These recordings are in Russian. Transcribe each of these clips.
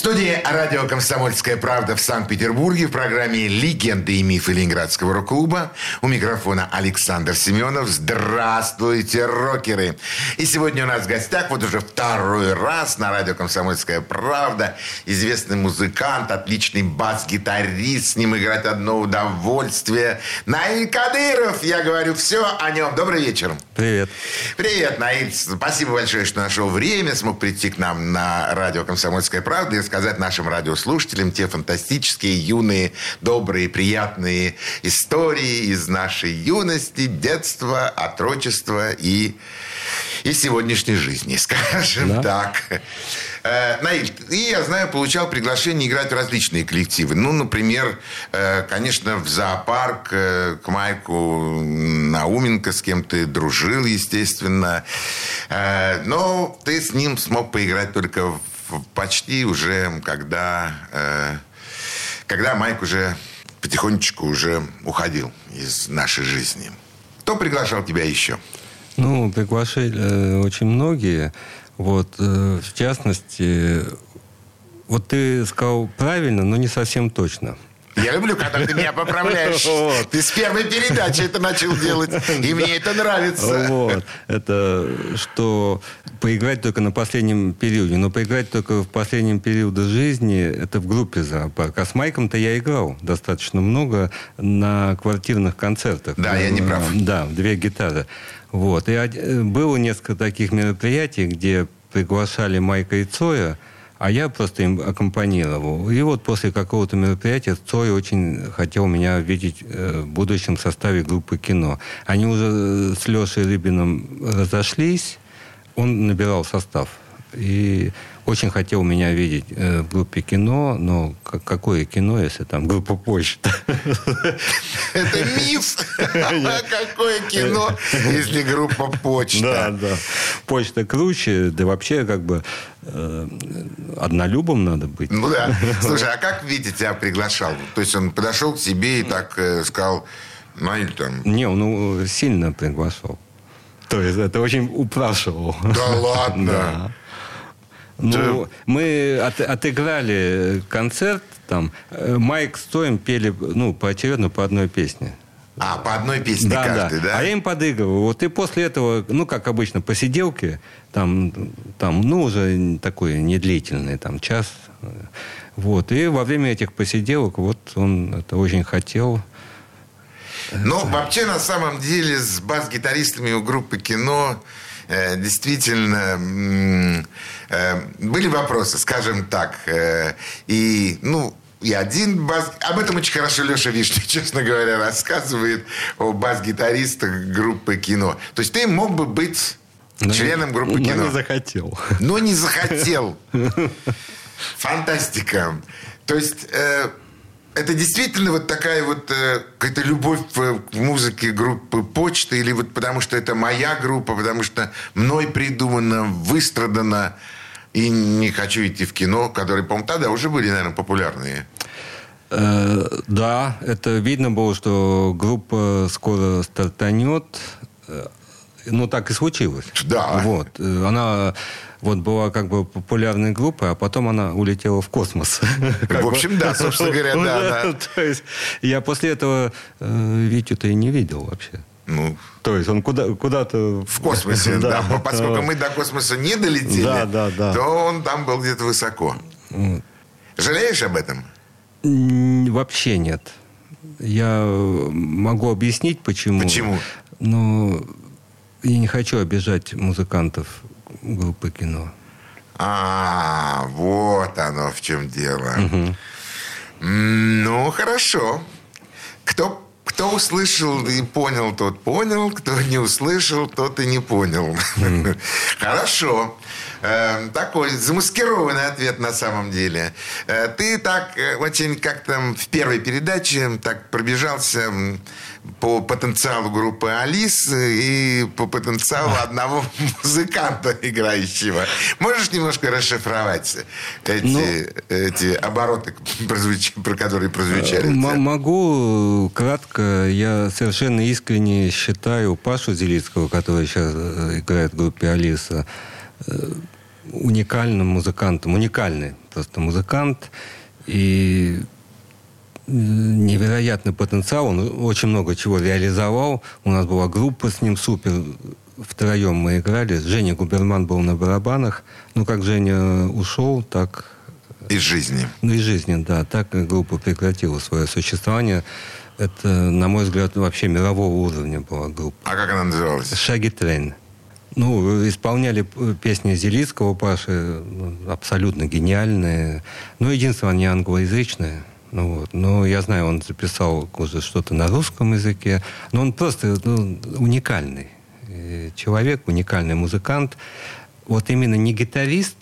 студии радио «Комсомольская правда» в Санкт-Петербурге в программе «Легенды и мифы Ленинградского рок-клуба». У микрофона Александр Семенов. Здравствуйте, рокеры! И сегодня у нас в гостях вот уже второй раз на радио «Комсомольская правда» известный музыкант, отличный бас-гитарист. С ним играть одно удовольствие. Наиль Кадыров! Я говорю все о нем. Добрый вечер. Привет. Привет, Наиль. Спасибо большое, что нашел время, смог прийти к нам на радио «Комсомольская правда» рассказать нашим радиослушателям те фантастические, юные, добрые, приятные истории из нашей юности, детства, отрочества и, и сегодняшней жизни, скажем да. так. Э, Наиль, и я знаю, получал приглашение играть в различные коллективы. Ну, например, э, конечно, в зоопарк э, к Майку Науменко, с кем ты дружил, естественно. Но ты с ним смог поиграть только в почти уже, когда, э, когда Майк уже потихонечку уже уходил из нашей жизни. Кто приглашал тебя еще? Ну, приглашали э, очень многие. Вот, э, в частности, вот ты сказал правильно, но не совсем точно. Я люблю, когда ты меня поправляешь. Вот. Ты с первой передачи это начал делать, и мне это нравится. Вот. Это что поиграть только на последнем периоде. Но поиграть только в последнем периоде жизни, это в группе зоопарк. А с Майком-то я играл достаточно много на квартирных концертах. Да, я не прав. Да, две гитары. Вот. И э, было несколько таких мероприятий, где приглашали Майка и Цоя, а я просто им аккомпанировал. И вот после какого-то мероприятия Цой очень хотел меня видеть э, в будущем составе группы кино. Они уже э, с Лешей Рыбиным разошлись, он набирал состав. И очень хотел меня видеть э, в группе кино, но какое кино, если там группа почта? Это миф. Какое кино, если группа почта? Да, да. Почта круче, да вообще как бы э, однолюбом надо быть. Ну да. Слушай, а как Витя тебя приглашал? То есть он подошел к тебе и так э, сказал, ну или там... Не, он сильно приглашал. То есть это очень упрашивал. Да ладно? Да. Ну, да. мы от, отыграли концерт, там, э, Майк с Тоем пели, ну, поочередно по одной песне. А, по одной песне да, каждый, да. да? А я им подыгрываю. Вот и после этого, ну, как обычно, посиделки, там, там, ну, уже такой недлительный, там, час. Вот. И во время этих посиделок, вот он это очень хотел. Ну, вообще, на самом деле, с бас-гитаристами у группы «Кино» Э, действительно были вопросы, скажем так. Э, и, ну, и один бас... Об этом очень хорошо Леша Вишня, честно говоря, рассказывает о бас-гитаристах группы кино. То есть ты мог бы быть но членом группы не, кино. Но не захотел. Но не захотел. Фантастика. То есть это действительно вот такая вот э, какая-то любовь к музыке группы «Почта» или вот потому что это моя группа, потому что мной придумано, выстрадано, и не хочу идти в кино, которые, по-моему, тогда уже были, наверное, популярные. Э, да, это видно было, что группа скоро стартанет. Э, ну, так и случилось. Да. Вот. Э, она вот была как бы популярной группой, а потом она улетела в космос. В общем, да, собственно говоря, да. То есть я после этого э, Витю-то и не видел вообще. Ну, то есть он куда, куда-то... В космосе, да. да. Поскольку мы до космоса не долетели, да, да, да. то он там был где-то высоко. Жалеешь об этом? Вообще нет. Я могу объяснить, почему. Почему? Но я не хочу обижать музыкантов группы кино. А, вот оно в чем дело. Угу. Ну, хорошо. Кто, кто услышал и понял, тот понял. Кто не услышал, тот и не понял. Mm. Хорошо. Э, такой замаскированный ответ на самом деле. Э, ты так э, очень как-то в первой передаче так пробежался по потенциалу группы Алис и по потенциалу одного музыканта играющего. Можешь немножко расшифровать эти, ну, эти обороты, про которые прозвучали? Могу кратко. Я совершенно искренне считаю Пашу Зелицкого, который сейчас играет в группе Алиса, уникальным музыкантом. Уникальный просто музыкант. И невероятный потенциал. Он очень много чего реализовал. У нас была группа с ним супер. Втроем мы играли. Женя Губерман был на барабанах. Ну, как Женя ушел, так... Из жизни. Ну, из жизни, да. Так группа прекратила свое существование. Это, на мой взгляд, вообще мирового уровня была группа. А как она называлась? Shaggy Train. Ну, исполняли песни Зелицкого, Паши, ну, абсолютно гениальные. Ну, единственное, они англоязычные. Ну, вот. Но я знаю, он записал уже что-то на русском языке. Но он просто ну, уникальный человек, уникальный музыкант. Вот именно не гитарист,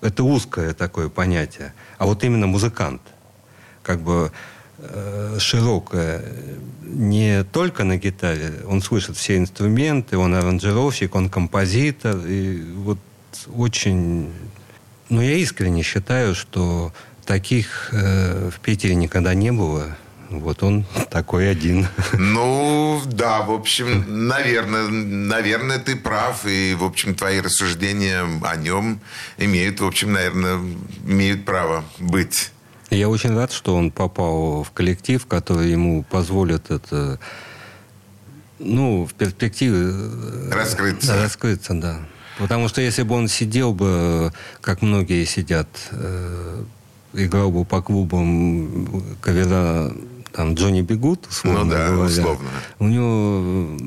это узкое такое понятие, а вот именно музыкант. Как бы э, широкое. Не только на гитаре. Он слышит все инструменты, он аранжировщик, он композитор. И вот очень... Ну, я искренне считаю, что таких э, в Питере никогда не было. Вот он такой один. Ну, да, в общем, наверное, наверное, ты прав. И, в общем, твои рассуждения о нем имеют, в общем, наверное, имеют право быть. Я очень рад, что он попал в коллектив, который ему позволит это, ну, в перспективе... Э, раскрыться. Раскрыться, да. Потому что если бы он сидел бы, как многие сидят, э, играл бы по клубам кавера там Джонни Бегут, условно ну, да, говоря, условно. у него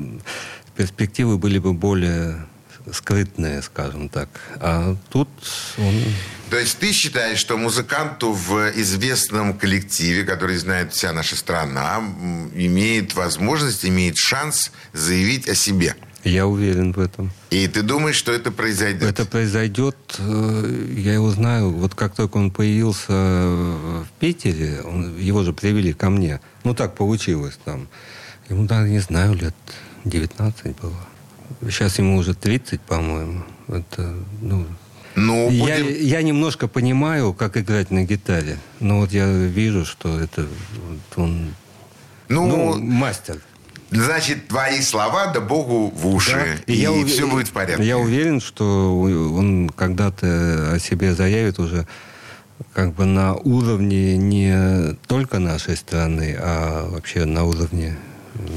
перспективы были бы более скрытные, скажем так. А тут он... То есть ты считаешь, что музыканту в известном коллективе, который знает вся наша страна, имеет возможность, имеет шанс заявить о себе? Я уверен в этом. И ты думаешь, что это произойдет? Это произойдет, э, я его знаю, вот как только он появился в Питере, он, его же привели ко мне. Ну, так получилось там. Ему, даже не знаю, лет 19 было. Сейчас ему уже 30, по-моему. Это, ну, ну, будем... я, я немножко понимаю, как играть на гитаре. Но вот я вижу, что это вот он ну, ну, мастер. Значит, твои слова да Богу в уши. Да. И, и я ув... все будет в порядке. Я уверен, что он когда-то о себе заявит уже как бы на уровне не только нашей страны, а вообще на уровне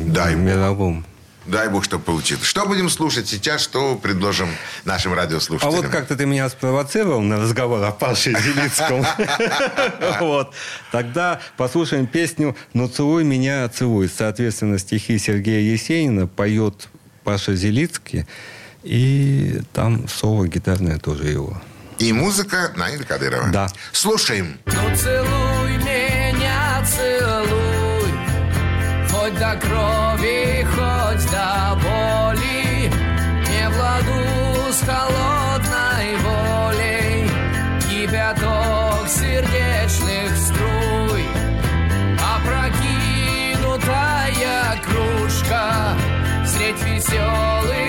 Дай мировом. Дай бог, чтобы получилось. Что будем слушать сейчас? Что предложим нашим радиослушателям? А вот как-то ты меня спровоцировал на разговор о Паше Зелицком. Вот. Тогда послушаем песню «Ну целуй меня, целуй». Соответственно, стихи Сергея Есенина поет Паша Зелицкий. И там соло гитарное тоже его. И музыка Наида Кадырова. Да. Слушаем. Ну целуй меня, целуй, хоть до крови, холодной волей Кипяток сердечных струй. Опрокинутая кружка Средь веселых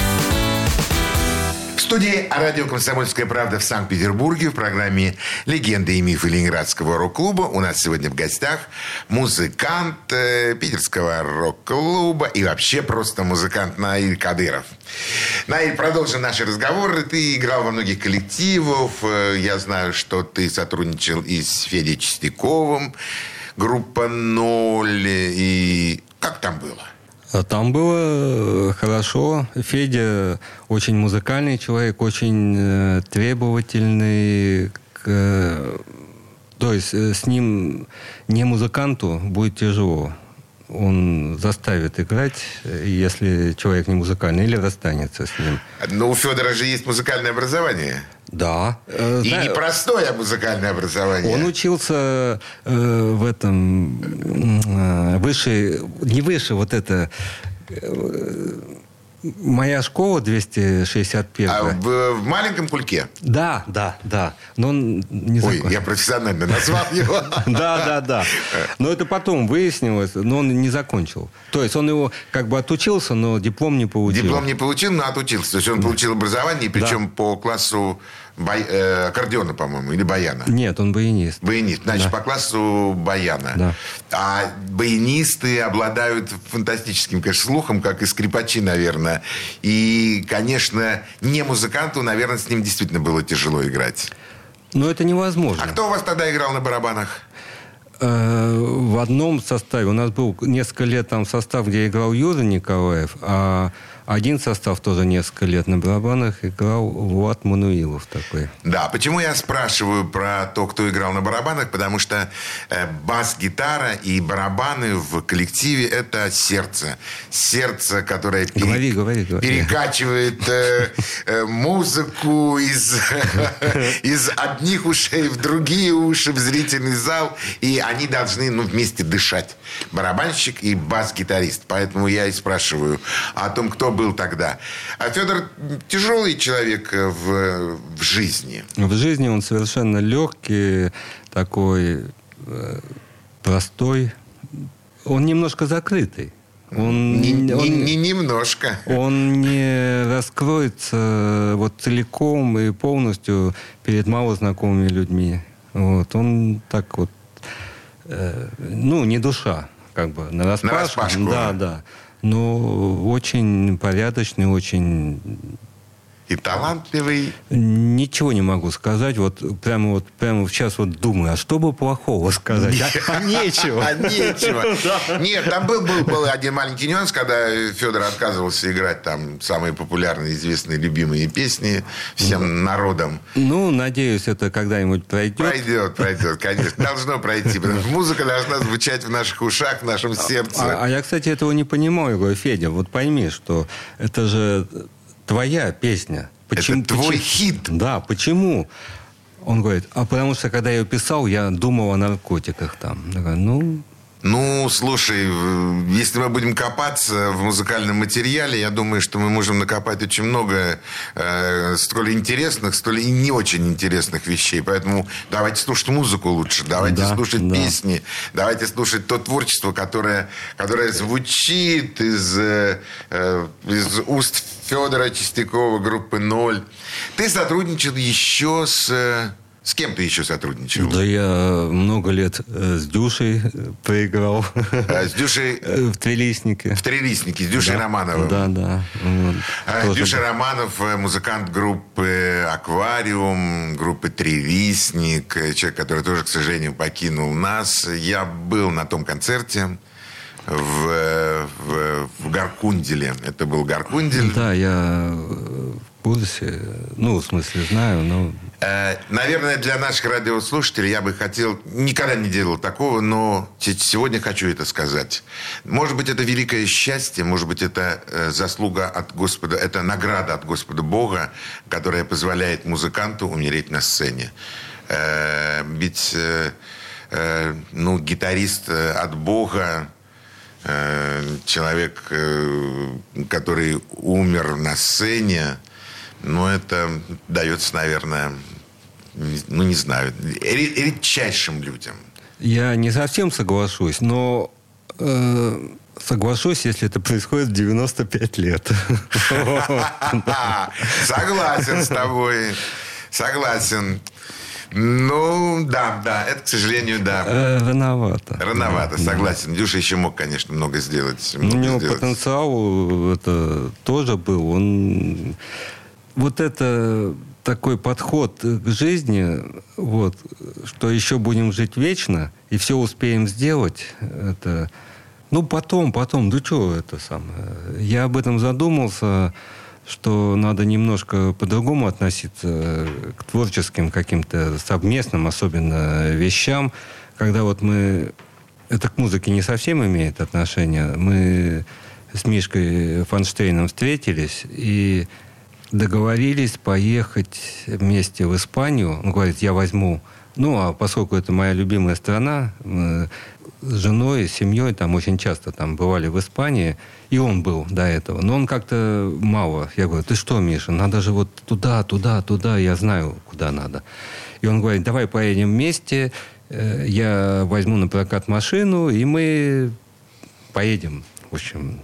студии радио «Комсомольская правда» в Санкт-Петербурге в программе «Легенды и мифы Ленинградского рок-клуба». У нас сегодня в гостях музыкант э, питерского рок-клуба и вообще просто музыкант Наиль Кадыров. Наиль, продолжим наши разговоры. Ты играл во многих коллективах. Э, я знаю, что ты сотрудничал и с Федей Чистяковым, группа «Ноль». И как там было? А там было э, хорошо. Федя очень музыкальный человек, очень э, требовательный. К, э, то есть с ним не музыканту будет тяжело он заставит играть, если человек не музыкальный, или расстанется с ним. Но у Федора же есть музыкальное образование. Да. И Знаю, непростое музыкальное образование. Он учился э, в этом э, выше, не выше, вот это э, Моя школа 261. А в, в маленьком кульке? Да, да, да. Но он не Ой, я профессионально назвал его. Да, да, да. Но это потом выяснилось, но он не закончил. То есть он его как бы отучился, но диплом не получил. Диплом не получил, но отучился. То есть он получил образование, причем по классу бай, э, аккордеона, по-моему, или баяна? Нет, он баянист. Баянист, значит, да. по классу баяна. Да. А баянисты обладают фантастическим, конечно, слухом, как и скрипачи, наверное. И, конечно, не музыканту, наверное, с ним действительно было тяжело играть. Но это невозможно. А кто у вас тогда играл на барабанах? Э, в одном составе. У нас был несколько лет там состав, где играл Юра Николаев, а один состав тоже несколько лет на барабанах играл Влад Мануилов такой. Да, почему я спрашиваю про то, кто играл на барабанах? Потому что э, бас-гитара и барабаны в коллективе – это сердце. Сердце, которое пере... говори, говори, говори. перекачивает э, э, музыку из, из одних ушей в другие уши, в зрительный зал. И они должны ну, вместе дышать. Барабанщик и бас-гитарист. Поэтому я и спрашиваю о том, кто был тогда. А Федор тяжелый человек э, в, в жизни. В жизни он совершенно легкий, такой э, простой. Он немножко закрытый. Он не, он, не, не немножко. Он не раскроется вот целиком и полностью перед малознакомыми людьми. Вот. Он так вот, э, ну, не душа, как бы, на распашку. На Да, да но очень порядочный, очень и талантливый. Ничего не могу сказать. Вот прямо вот прямо сейчас вот думаю, а что бы плохого сказать? А, нечего. А нечего. Нет, там был, был, был один маленький нюанс, когда Федор отказывался играть там самые популярные, известные, любимые песни всем народам. Ну, надеюсь, это когда-нибудь пройдет. Пройдет, пройдет, конечно. Должно пройти. Потому что музыка должна звучать в наших ушах, в нашем сердце. А, а я, кстати, этого не понимаю, говорю, Федя, вот пойми, что это же твоя песня. Почему, это твой почему, хит. Да, почему? Он говорит, а потому что, когда я ее писал, я думал о наркотиках там. Я говорю, ну, ну, слушай, если мы будем копаться в музыкальном материале, я думаю, что мы можем накопать очень много э, столь интересных, столь и не очень интересных вещей. Поэтому давайте слушать музыку лучше, давайте да, слушать да. песни, давайте слушать то творчество, которое, которое звучит из, э, из уст Федора Чистякова, группы «Ноль». Ты сотрудничал еще с с кем ты еще сотрудничал? Да я много лет э, с Дюшей э, поиграл. А, с Дюшей? Э, в Трелиснике. В Трелиснике, с Дюшей да, Романовым. Да, да. Вот, а, Дюша Романов, музыкант группы «Аквариум», группы «Трелисник», человек, который тоже, к сожалению, покинул нас. Я был на том концерте в, в, в Гаркунделе. Это был Гаркундель. Да, я в курсе. Ну, в смысле, знаю, но Э, наверное, для наших радиослушателей я бы хотел, никогда не делал такого, но сегодня хочу это сказать. Может быть, это великое счастье, может быть, это э, заслуга от Господа, это награда от Господа Бога, которая позволяет музыканту умереть на сцене. Э, ведь, э, э, ну, гитарист э, от Бога, э, человек, э, который умер на сцене, ну, это дается, наверное, ну, не знаю, ре- редчайшим людям. Я не совсем соглашусь, но э, соглашусь, если это происходит в 95 лет. Согласен с тобой. Согласен. Ну, да, да, это, к сожалению, да. Э, Рановато. Рановато, согласен. Дюша еще мог, конечно, много сделать. У много него сделать. потенциал это тоже был. Он вот это такой подход к жизни, вот, что еще будем жить вечно и все успеем сделать, это, ну потом, потом, да что это самое. Я об этом задумался, что надо немножко по-другому относиться к творческим каким-то совместным, особенно вещам, когда вот мы это к музыке не совсем имеет отношение. Мы с Мишкой Фанштейном встретились и договорились поехать вместе в Испанию. Он говорит, я возьму... Ну, а поскольку это моя любимая страна, мы с женой, с семьей там очень часто там бывали в Испании, и он был до этого. Но он как-то мало. Я говорю, ты что, Миша, надо же вот туда, туда, туда, я знаю, куда надо. И он говорит, давай поедем вместе, э, я возьму на прокат машину, и мы поедем. В общем,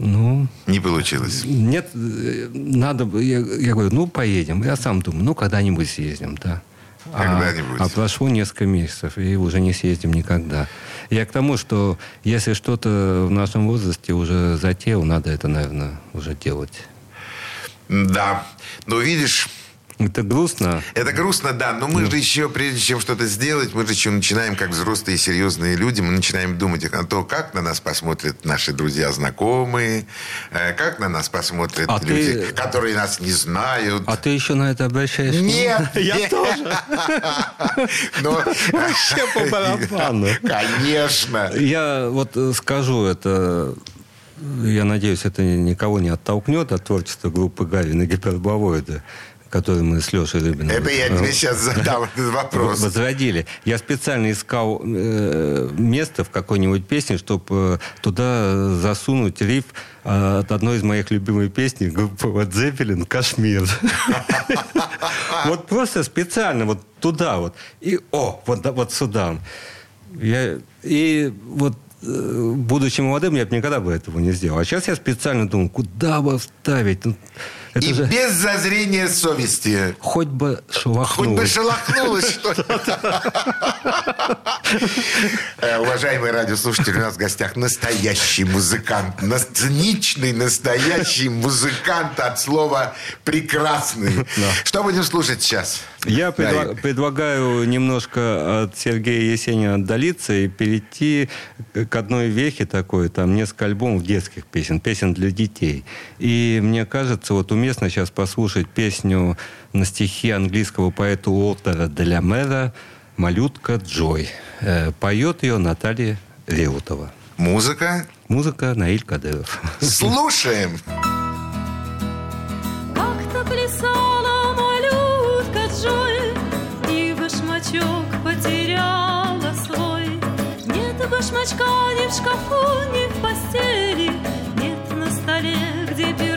ну, Не получилось. нет, э, надо... Я, я говорю, ну, поедем. Я сам думаю, ну, когда-нибудь съездим, да. А- Когда-нибудь. А, прошло несколько месяцев, и уже не съездим никогда. Я к тому, что если что-то в нашем возрасте уже затеял, надо это, наверное, уже делать. Да. Но видишь, Это грустно. это грустно, да. Но мы же еще, прежде чем что-то сделать, мы же еще начинаем, как взрослые серьезные люди, мы начинаем думать о том, как на нас посмотрят наши друзья, знакомые, э, как на нас посмотрят А люди, ты- которые нас не знают. А ты еще на это обращаешь? Нет, Я тоже. Вообще по барабану. Конечно. Я вот э, скажу это, я надеюсь, это никого не оттолкнет от творчества группы Гарина Гиперболоида, который мы с Лешей Рыбиным... Это я э, тебе сейчас задам этот вопрос. возродили. Я специально искал э, место в какой-нибудь песне, чтобы туда засунуть риф э, от одной из моих любимых песней группы Led Zeppelin «Кашмир». Вот просто специально вот туда вот. И, о, вот, да- вот сюда. Я, и вот э, будучи молодым, я бы никогда бы этого не сделал. А сейчас я специально думаю, куда бы вставить? Это И же без зазрения совести. хоть бы Хоть шелохнулось. бы шелохнулось что-то. Э, Уважаемые радиослушатели, у нас в гостях настоящий музыкант. Сценичный настоящий музыкант от слова «прекрасный». Что будем слушать сейчас? Я Гарик? предлагаю немножко от Сергея Есенина отдалиться и перейти к одной вехе такой, там несколько альбомов детских песен, песен для детей. И мне кажется, вот уместно сейчас послушать песню на стихи английского поэта Уолтера Деля Мэра «Малютка Джой». Э, Поет ее Наталья Реутова. Музыка. Музыка Наиль Кадыров. Слушаем. Как-то башмачка ни в шкафу, ни в постели. Нет на столе, где пирожные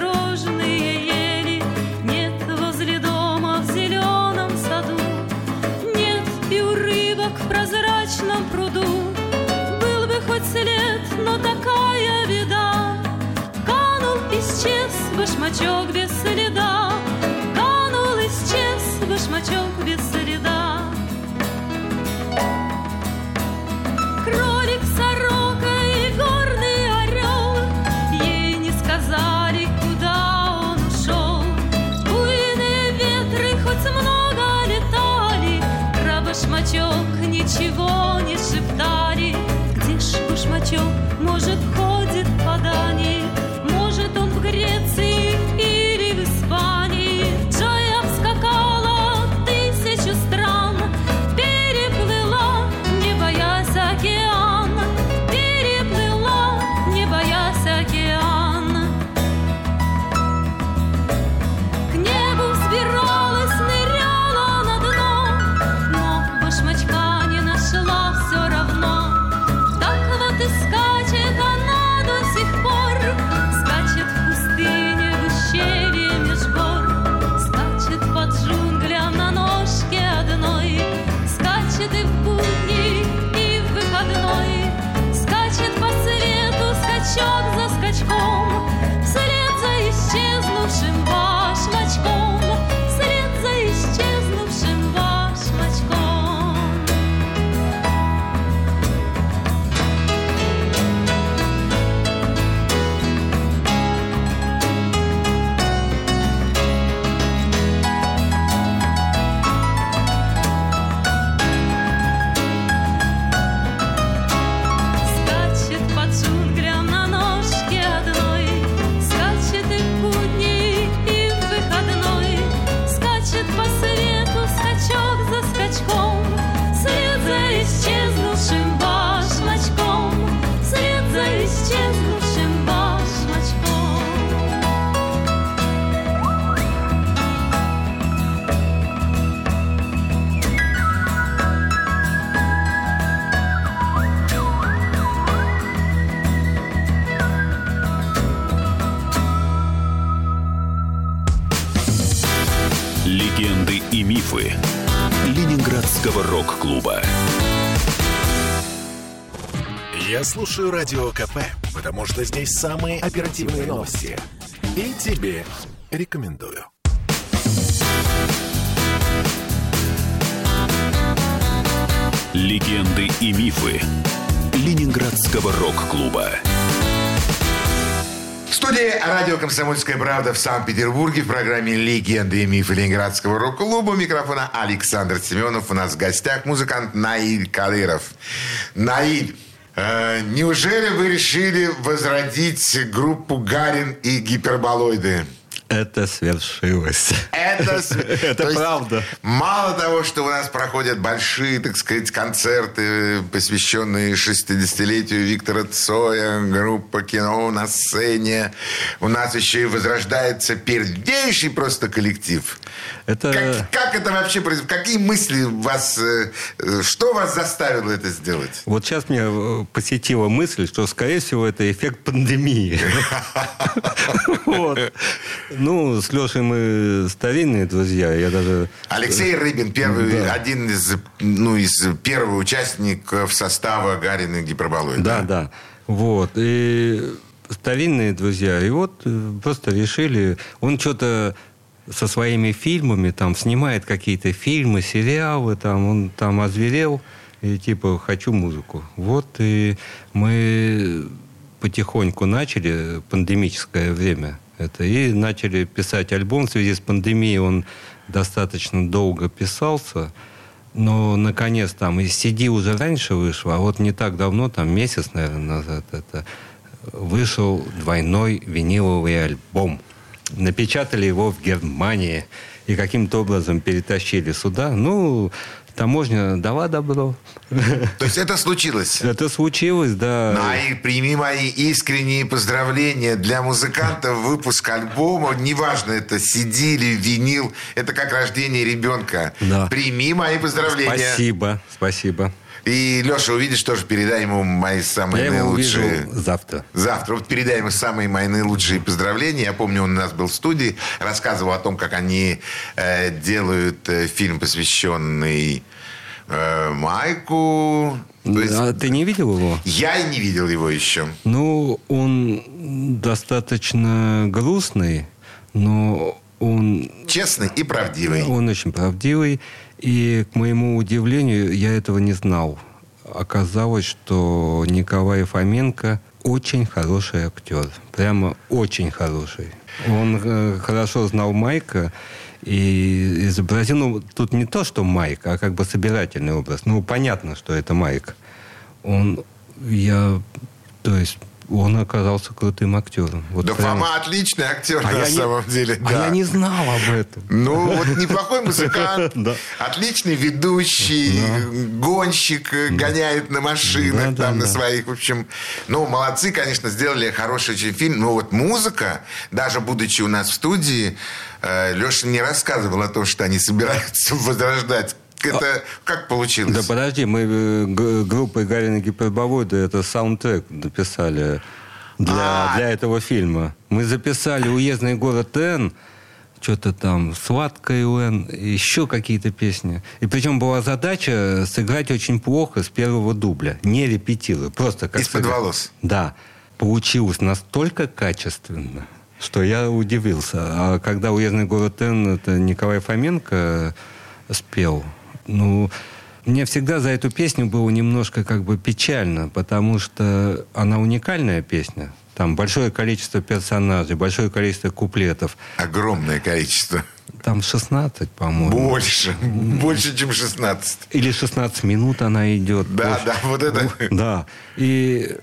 Ленинградского рок-клуба. Я слушаю Радио КП, потому что здесь самые оперативные новости. И тебе рекомендую. Легенды и мифы Ленинградского рок-клуба. В студии радио «Комсомольская правда» в Санкт-Петербурге в программе «Легенды и мифы Ленинградского рок-клуба» микрофона Александр Семенов. У нас в гостях музыкант Наиль Кадыров. Наиль, э, неужели вы решили возродить группу «Гарин» и «Гиперболоиды»? Это свершилось. Это, Это правда. Мало того, что у нас проходят большие, так сказать, концерты, посвященные 60-летию Виктора Цоя, группа кино на сцене, у нас еще и возрождается пердейший просто коллектив. Это... Как, как это вообще происходит? Какие мысли вас... Э, что вас заставило это сделать? Вот сейчас мне э, посетила мысль, что, скорее всего, это эффект пандемии. Ну, с Лешей мы старинные друзья. Я даже... Алексей Рыбин, первый, один из, ну, из первых участников состава Гарина Гиперболоид. Да, да. Вот. И старинные друзья. И вот э, просто решили... Он что-то со своими фильмами там снимает какие-то фильмы, сериалы, там он там озверел и типа хочу музыку. Вот и мы потихоньку начали пандемическое время это. И начали писать альбом в связи с пандемией. Он достаточно долго писался. Но, наконец, там и CD уже раньше вышел, а вот не так давно, там месяц, наверное, назад, это вышел двойной виниловый альбом. Напечатали его в Германии и каким-то образом перетащили сюда. Ну, Таможня дала добро. То есть это случилось? Это случилось, да. Ну, и прими мои искренние поздравления для музыкантов. Выпуск альбома, неважно, это CD или винил, это как рождение ребенка. Да. Прими мои поздравления. Спасибо, спасибо. И Леша, увидишь, тоже передай ему мои самые Я наилучшие... Его завтра. Завтра. Вот передай ему самые мои наилучшие поздравления. Я помню, он у нас был в студии, рассказывал о том, как они э, делают э, фильм, посвященный э, Майку. То есть, а ты не видел его? Я и не видел его еще. Ну, он достаточно грустный, но он... Честный и правдивый. Он очень правдивый. И, к моему удивлению, я этого не знал. Оказалось, что Николай Фоменко очень хороший актер. Прямо очень хороший. Он э, хорошо знал Майка и изобразил, ну, тут не то, что Майк, а как бы собирательный образ. Ну, понятно, что это Майк. Он, я, то есть, он оказался крутым актером. Вот да прям... Фома отличный актер а на самом не... деле. А да. я не знал об этом. Ну, вот неплохой музыкант, отличный ведущий, гонщик, э, гоняет на машинах, там на своих, в общем. Ну, молодцы, конечно, сделали хороший очень фильм. Но вот музыка, даже будучи у нас в студии, э, Леша не рассказывал о том, что они собираются возрождать это как получилось? Да подожди, мы э, группой Гарина Гипербовода это саундтрек написали для, а. для этого фильма. Мы записали «Уездный город Н», что-то там «Сладкая Н», еще какие-то песни. И причем была задача сыграть очень плохо с первого дубля, не репетируя, просто как Из-под волос? Да. Получилось настолько качественно, что я удивился. А когда «Уездный город Н» это Николай Фоменко спел, ну, мне всегда за эту песню было немножко как бы печально, потому что она уникальная песня. Там большое количество персонажей, большое количество куплетов. Огромное количество. Там 16, по-моему. Больше. Больше, чем 16. Или 16 минут она идет. Да, больше. да, вот это. Да. И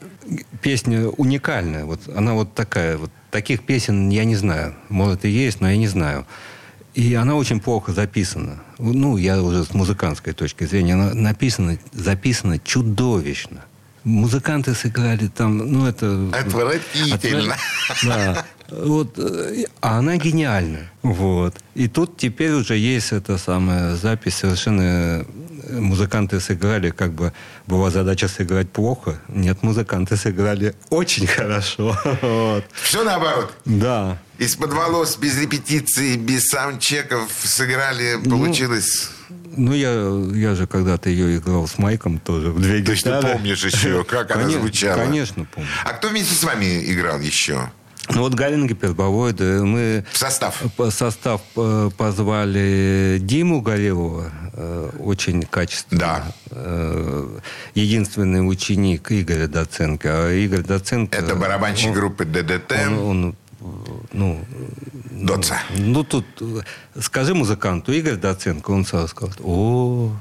песня уникальная. Вот она вот такая. Вот таких песен я не знаю. Может, и есть, но я не знаю. И она очень плохо записана. Ну, я уже с музыкантской точки зрения. Она написана, записана чудовищно. Музыканты сыграли там, ну, это... Отвратительно. Да. Вот, э, а она гениальна. Вот. И тут теперь уже есть эта самая запись. Совершенно э, музыканты сыграли, как бы была задача сыграть плохо. Нет, музыканты сыграли очень хорошо. Вот. Все наоборот. Да. Из-под волос, без репетиции, без саундчеков сыграли, Ну, получилось... Ну, я, я же когда-то ее играл с Майком тоже в две То есть ты помнишь еще, как она Конечно, звучала? Конечно, помню. А кто вместе с вами играл еще? Ну, вот Галин Гипербовоид, э, мы В состав? по состав э, позвали Диму Горелова, э, очень качественно. Да. Э, Единственный ученик Игоря Доценко. А Игорь Доценко... Это барабанщик он- группы ДДТ. Он, он, ну, Доца. ну, тут э, скажи музыканту Игорь Доценко, он сразу скажет, о,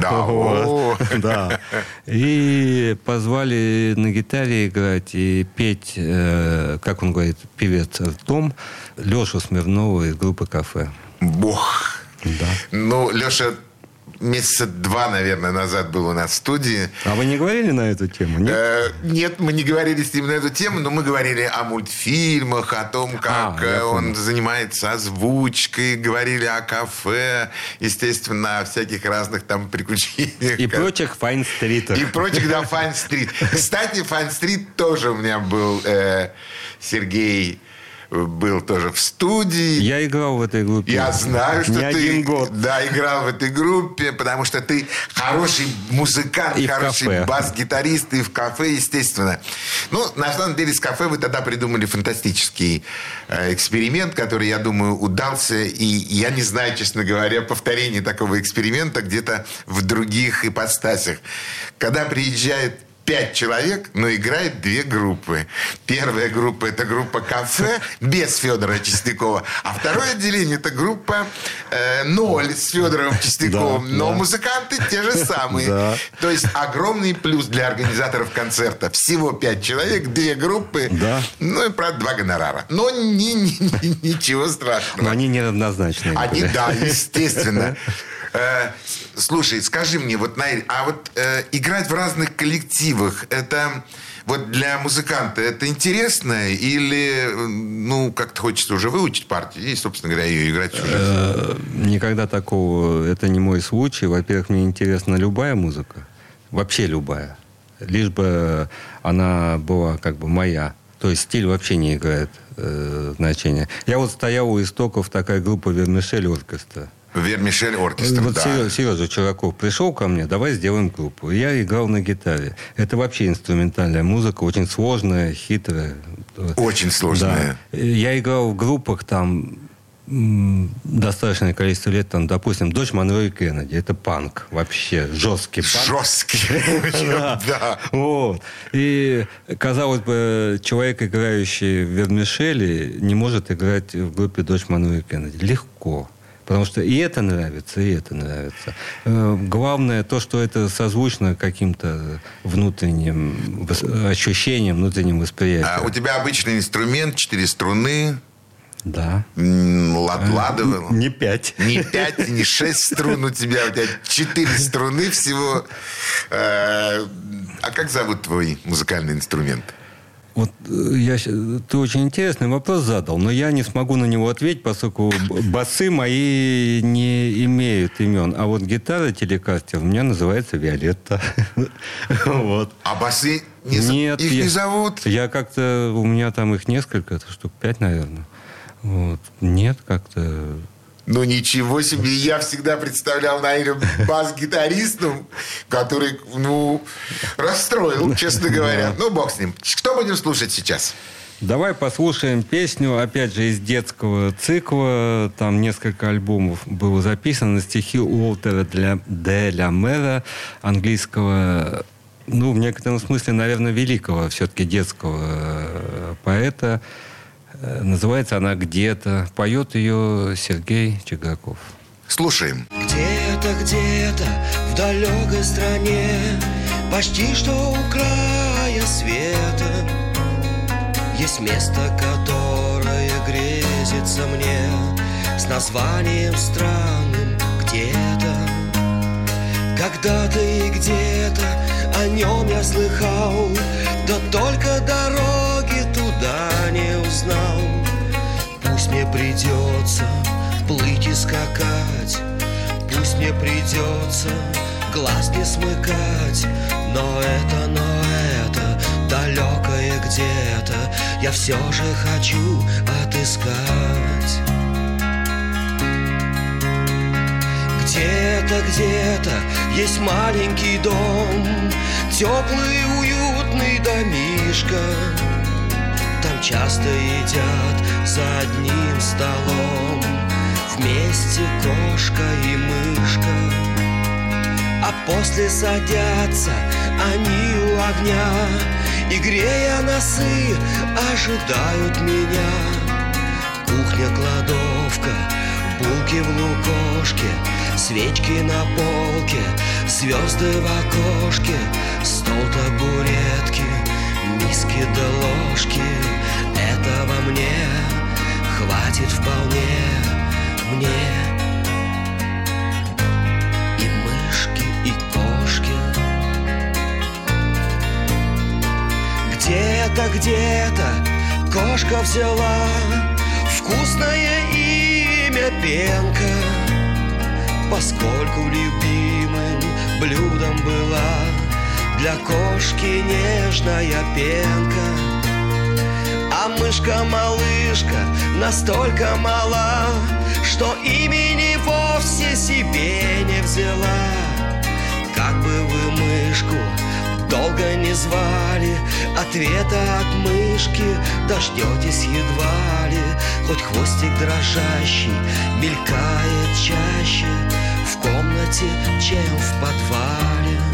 Да, о. да. И позвали на гитаре играть и петь, э, как он говорит, певец ртом, Лешу Смирнова из группы «Кафе». Бог. Да. Ну, Леша месяца два, наверное, назад был у нас в студии. А вы не говорили на эту тему? Нет? Э, Нет, мы не говорили с ним на эту тему, но мы говорили о мультфильмах, о том, как А, я э, он понял. занимается озвучкой, говорили о кафе, естественно, о всяких разных там приключениях. И прочих файн-стритах. И прочих, да, Файн Стрит. Кстати, Файн Стрит тоже у меня был э, Сергей был тоже в студии. Я играл в этой группе. Я знаю, что не ты один год. Да, играл в этой группе, потому что ты хороший музыкант, И хороший бас-гитарист, и в кафе, естественно. Ну, на самом деле, с кафе вы тогда придумали фантастический э, эксперимент, который, я думаю, удался. И я не знаю, честно говоря, повторения такого эксперимента где-то в других ипостасях. Когда приезжает пять человек, но играет две группы. Первая группа – это группа «Кафе» без Федора Чистякова. А второе отделение – это группа э, «Ноль» с Федором Чистяковым. Да, но да. музыканты те же самые. Да. То есть огромный плюс для организаторов концерта. Всего пять человек, две группы. Да. Ну и, правда, два гонорара. Но ни- ни- ни- ничего страшного. Но они неравнозначные. Они, были. да, естественно. Слушай, скажи мне, вот, Наиль, а вот э, играть в разных коллективах, это вот для музыканта это интересно или, ну, как-то хочется уже выучить партию и, собственно говоря, ее играть жизнь? Э, Никогда такого, это не мой случай. Во-первых, мне интересна любая музыка, вообще любая, лишь бы она была как бы моя. То есть стиль вообще не играет э, значения. Я вот стоял у истоков такая группа Вермишель Оркестра. Вермишель оркестр, Вот да. Сережа, Сережа Чураков пришел ко мне, давай сделаем группу. Я играл на гитаре. Это вообще инструментальная музыка, очень сложная, хитрая. Очень сложная. Да. Я играл в группах там достаточное количество лет, там, допустим, «Дочь и Кеннеди». Это панк вообще, жесткий панк. Жесткий. Да. Вот. И, казалось бы, человек, играющий в Вермишеле, не может играть в группе «Дочь и Кеннеди». Легко. Потому что и это нравится, и это нравится. Э, Главное то, что это созвучно каким-то внутренним ощущением, внутренним восприятием. А у тебя обычный инструмент, четыре струны, Да. лад ладовый. Не пять. Не пять, не шесть струн у тебя, у тебя четыре струны всего. Э, А как зовут твой музыкальный инструмент? Вот э, я, ты очень интересный вопрос задал, но я не смогу на него ответить, поскольку басы мои не имеют имен. А вот гитара телекастер у меня называется Виолетта. Вот. А басы не Нет, их я- не зовут? Я как-то, у меня там их несколько, штук пять, наверное. Вот. Нет, как-то... Ну ничего себе, я всегда представлял Наиля бас-гитаристом, который, ну, расстроил, честно говоря. Ну, бог с ним. Что будем слушать сейчас? Давай послушаем песню, опять же, из детского цикла. Там несколько альбомов было записано. Стихи Уолтера для, де ля Мэра, английского, ну, в некотором смысле, наверное, великого все-таки детского э, поэта. Э, Называется она «Где-то». Поет ее Сергей Чигаков. Слушаем. Где-то, где-то в далекой стране Почти что у края света Есть место, которое грезится мне С названием странным где-то Когда-то и где-то о нем я слыхал Да только дороги туда не узнал придется плыть и скакать, пусть мне придется глазки смыкать, но это, но это далекое где-то я все же хочу отыскать. Где-то, где-то есть маленький дом, теплый уютный домишка. Там часто едят за одним столом. Вместе кошка и мышка А после садятся они у огня. И грея носы ожидают меня. Кухня-кладовка, булки в лукошке Свечки на полке, звезды в окошке Стол табуретки, миски да ложки. Этого мне хватит вполне. Мне И мышки, и кошки. Где-то, где-то кошка взяла Вкусное имя Пенка. Поскольку любимым блюдом была Для кошки нежная пенка А мышка-малышка настолько мала Что имени вовсе себе не взяла. Как бы вы мышку долго не звали Ответа от мышки дождетесь едва ли. Хоть хвостик дрожащий мелькает чаще В комнате, чем в подвале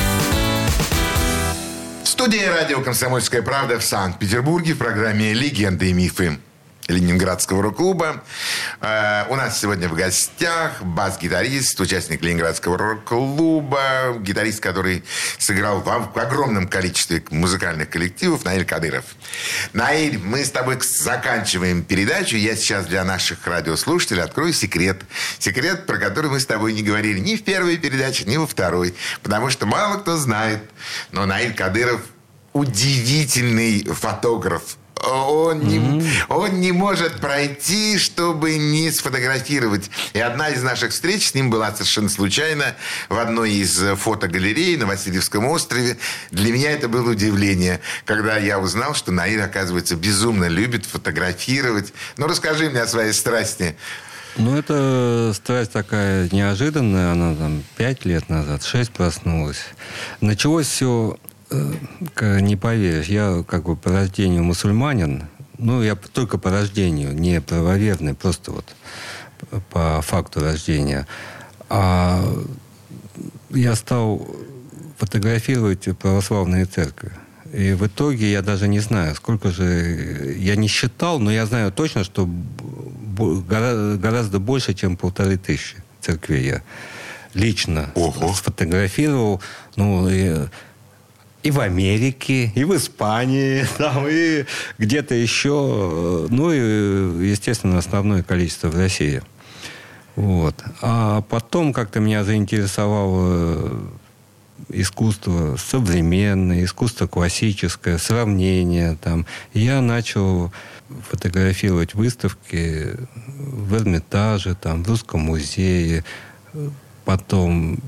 Студии радио «Комсомольская правда» в Санкт-Петербурге в программе «Легенды и мифы» Ленинградского рок-клуба. Э, у нас сегодня в гостях бас-гитарист, участник Ленинградского рок-клуба, гитарист, который сыграл в, огромном количестве музыкальных коллективов, Наиль Кадыров. Наиль, мы с тобой заканчиваем передачу. Я сейчас для наших радиослушателей открою секрет. Секрет, про который мы с тобой не говорили ни в первой передаче, ни во второй. Потому что мало кто знает, но Наиль Кадыров удивительный фотограф, он не, mm-hmm. он не может пройти, чтобы не сфотографировать. И одна из наших встреч с ним была совершенно случайно в одной из фотогалерей на Васильевском острове. Для меня это было удивление, когда я узнал, что Наир, оказывается, безумно любит фотографировать. Ну, расскажи мне о своей страсти. Ну, это страсть такая неожиданная. Она там пять лет назад, шесть проснулась. Началось все не поверишь, я как бы по рождению мусульманин, ну, я только по рождению, не правоверный, просто вот по факту рождения. А я стал фотографировать православные церкви. И в итоге я даже не знаю, сколько же... Я не считал, но я знаю точно, что гораздо больше, чем полторы тысячи церквей я лично Ого. сфотографировал. Ну, и и в Америке, и в Испании, там, и где-то еще. Ну и, естественно, основное количество в России. Вот. А потом как-то меня заинтересовало искусство современное, искусство классическое, сравнение. Там. я начал фотографировать выставки в Эрмитаже, там, в Русском музее, потом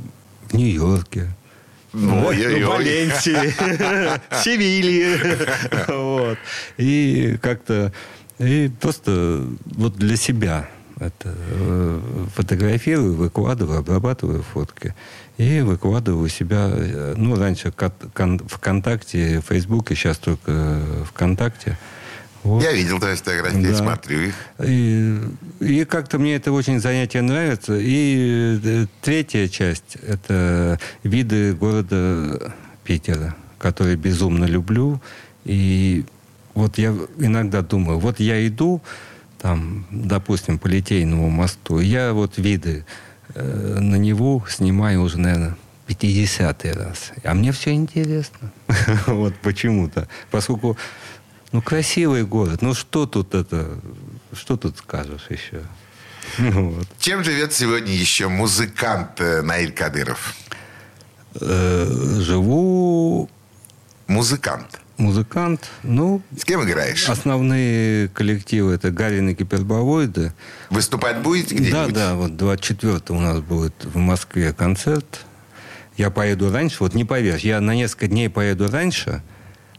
в Нью-Йорке. Ой, Валенсии, Севильи. вот. И как-то... И просто вот для себя это э, фотографирую, выкладываю, обрабатываю фотки. И выкладываю себя, э, ну, раньше ВКонтакте, Фейсбуке, сейчас только ВКонтакте. Вот. Я видел твои фотографии, да. смотрю их. И, и как-то мне это очень занятие нравится. И э, третья часть – это виды города Питера, которые безумно люблю. И вот я иногда думаю, вот я иду, там, допустим, по Литейному мосту, я вот виды э, на него снимаю уже, наверное, 50 раз. А мне все интересно. вот почему-то. Поскольку ну, красивый город. Ну, что тут это... Что тут скажешь еще? Вот. Чем живет сегодня еще музыкант э, Наиль Кадыров? Э, Живу Музыкант. музыкант. Ну, С кем играешь? основные коллективы это Гарин и. Выступать будете Да, где-нибудь? да, вот 24 у нас будет в Москве концерт. Я поеду раньше, вот не поверишь, я на несколько дней поеду раньше,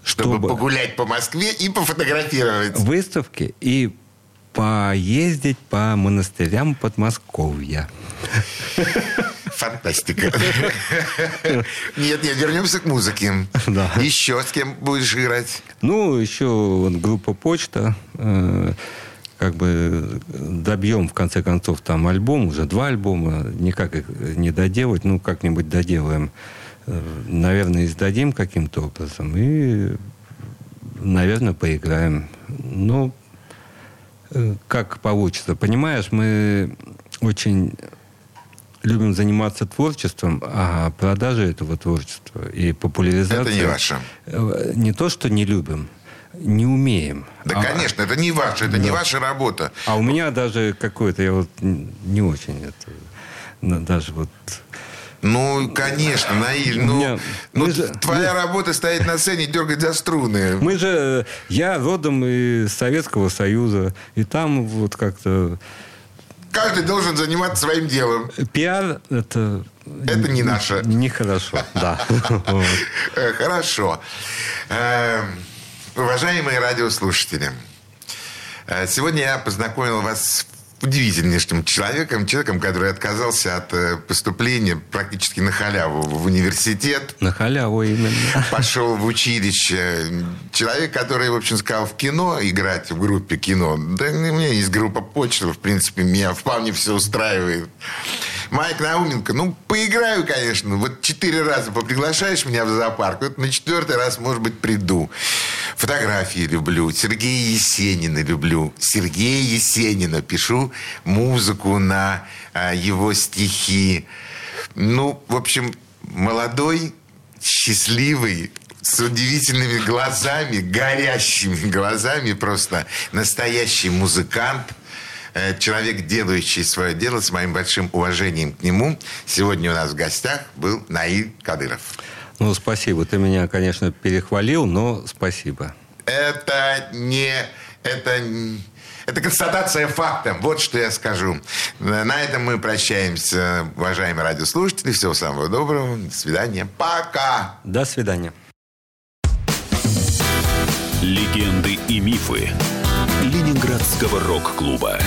Чтобы, чтобы, погулять по Москве и пофотографировать. выставки и поездить по монастырям Подмосковья. Фантастика. Нет, нет, вернемся к музыке. Да. Еще с кем будешь играть? Ну, еще вот группа «Почта». э, как бы добьем, в конце концов, там альбом, уже два альбома. Никак их не доделать, ну, как-нибудь доделаем. Наверное, издадим каким-то образом. И, наверное, поиграем. Ну, э, как получится. Понимаешь, мы очень любим заниматься творчеством, а продажа этого творчества и популяризация... Это не ваше. Э, Не то, что не любим, не умеем. Да, А- конечно, это не ваше, это не ваша работа. А у меня даже какое-то, я вот не очень это, даже вот... Ну, конечно, Наиль, ну, меня- ну, мы же- твоя работа стоит на сцене, дергать за струны. Мы же, я родом из Советского Союза, и там вот как-то Каждый должен заниматься своим делом. пиар это... Это не наше. Нехорошо, да. Э, Хорошо. Э, Уважаемые радиослушатели, э, сегодня я познакомил вас с удивительнейшим человеком, человеком, который отказался от э, поступления практически на халяву в университет, На халяву именно. пошел в училище. Человек, который, в общем, сказал в кино играть, в группе кино. Да у меня есть группа почта, в принципе, меня вполне все устраивает. Майк Науменко, ну, поиграю, конечно. Вот четыре раза поприглашаешь меня в зоопарк, вот на четвертый раз, может быть, приду. Фотографии люблю, Сергея Есенина люблю. Сергея Есенина пишу музыку на а, его стихи. Ну, в общем, молодой, счастливый, с удивительными глазами, горящими глазами, просто настоящий музыкант, э, человек, делающий свое дело, с моим большим уважением к нему. Сегодня у нас в гостях был Наиль Кадыров. Ну, спасибо. Ты меня, конечно, перехвалил, но спасибо. Это не... Это, это констатация факта. Вот что я скажу. На этом мы прощаемся, уважаемые радиослушатели. Всего самого доброго. До свидания. Пока. До свидания. Легенды и мифы Ленинградского рок-клуба.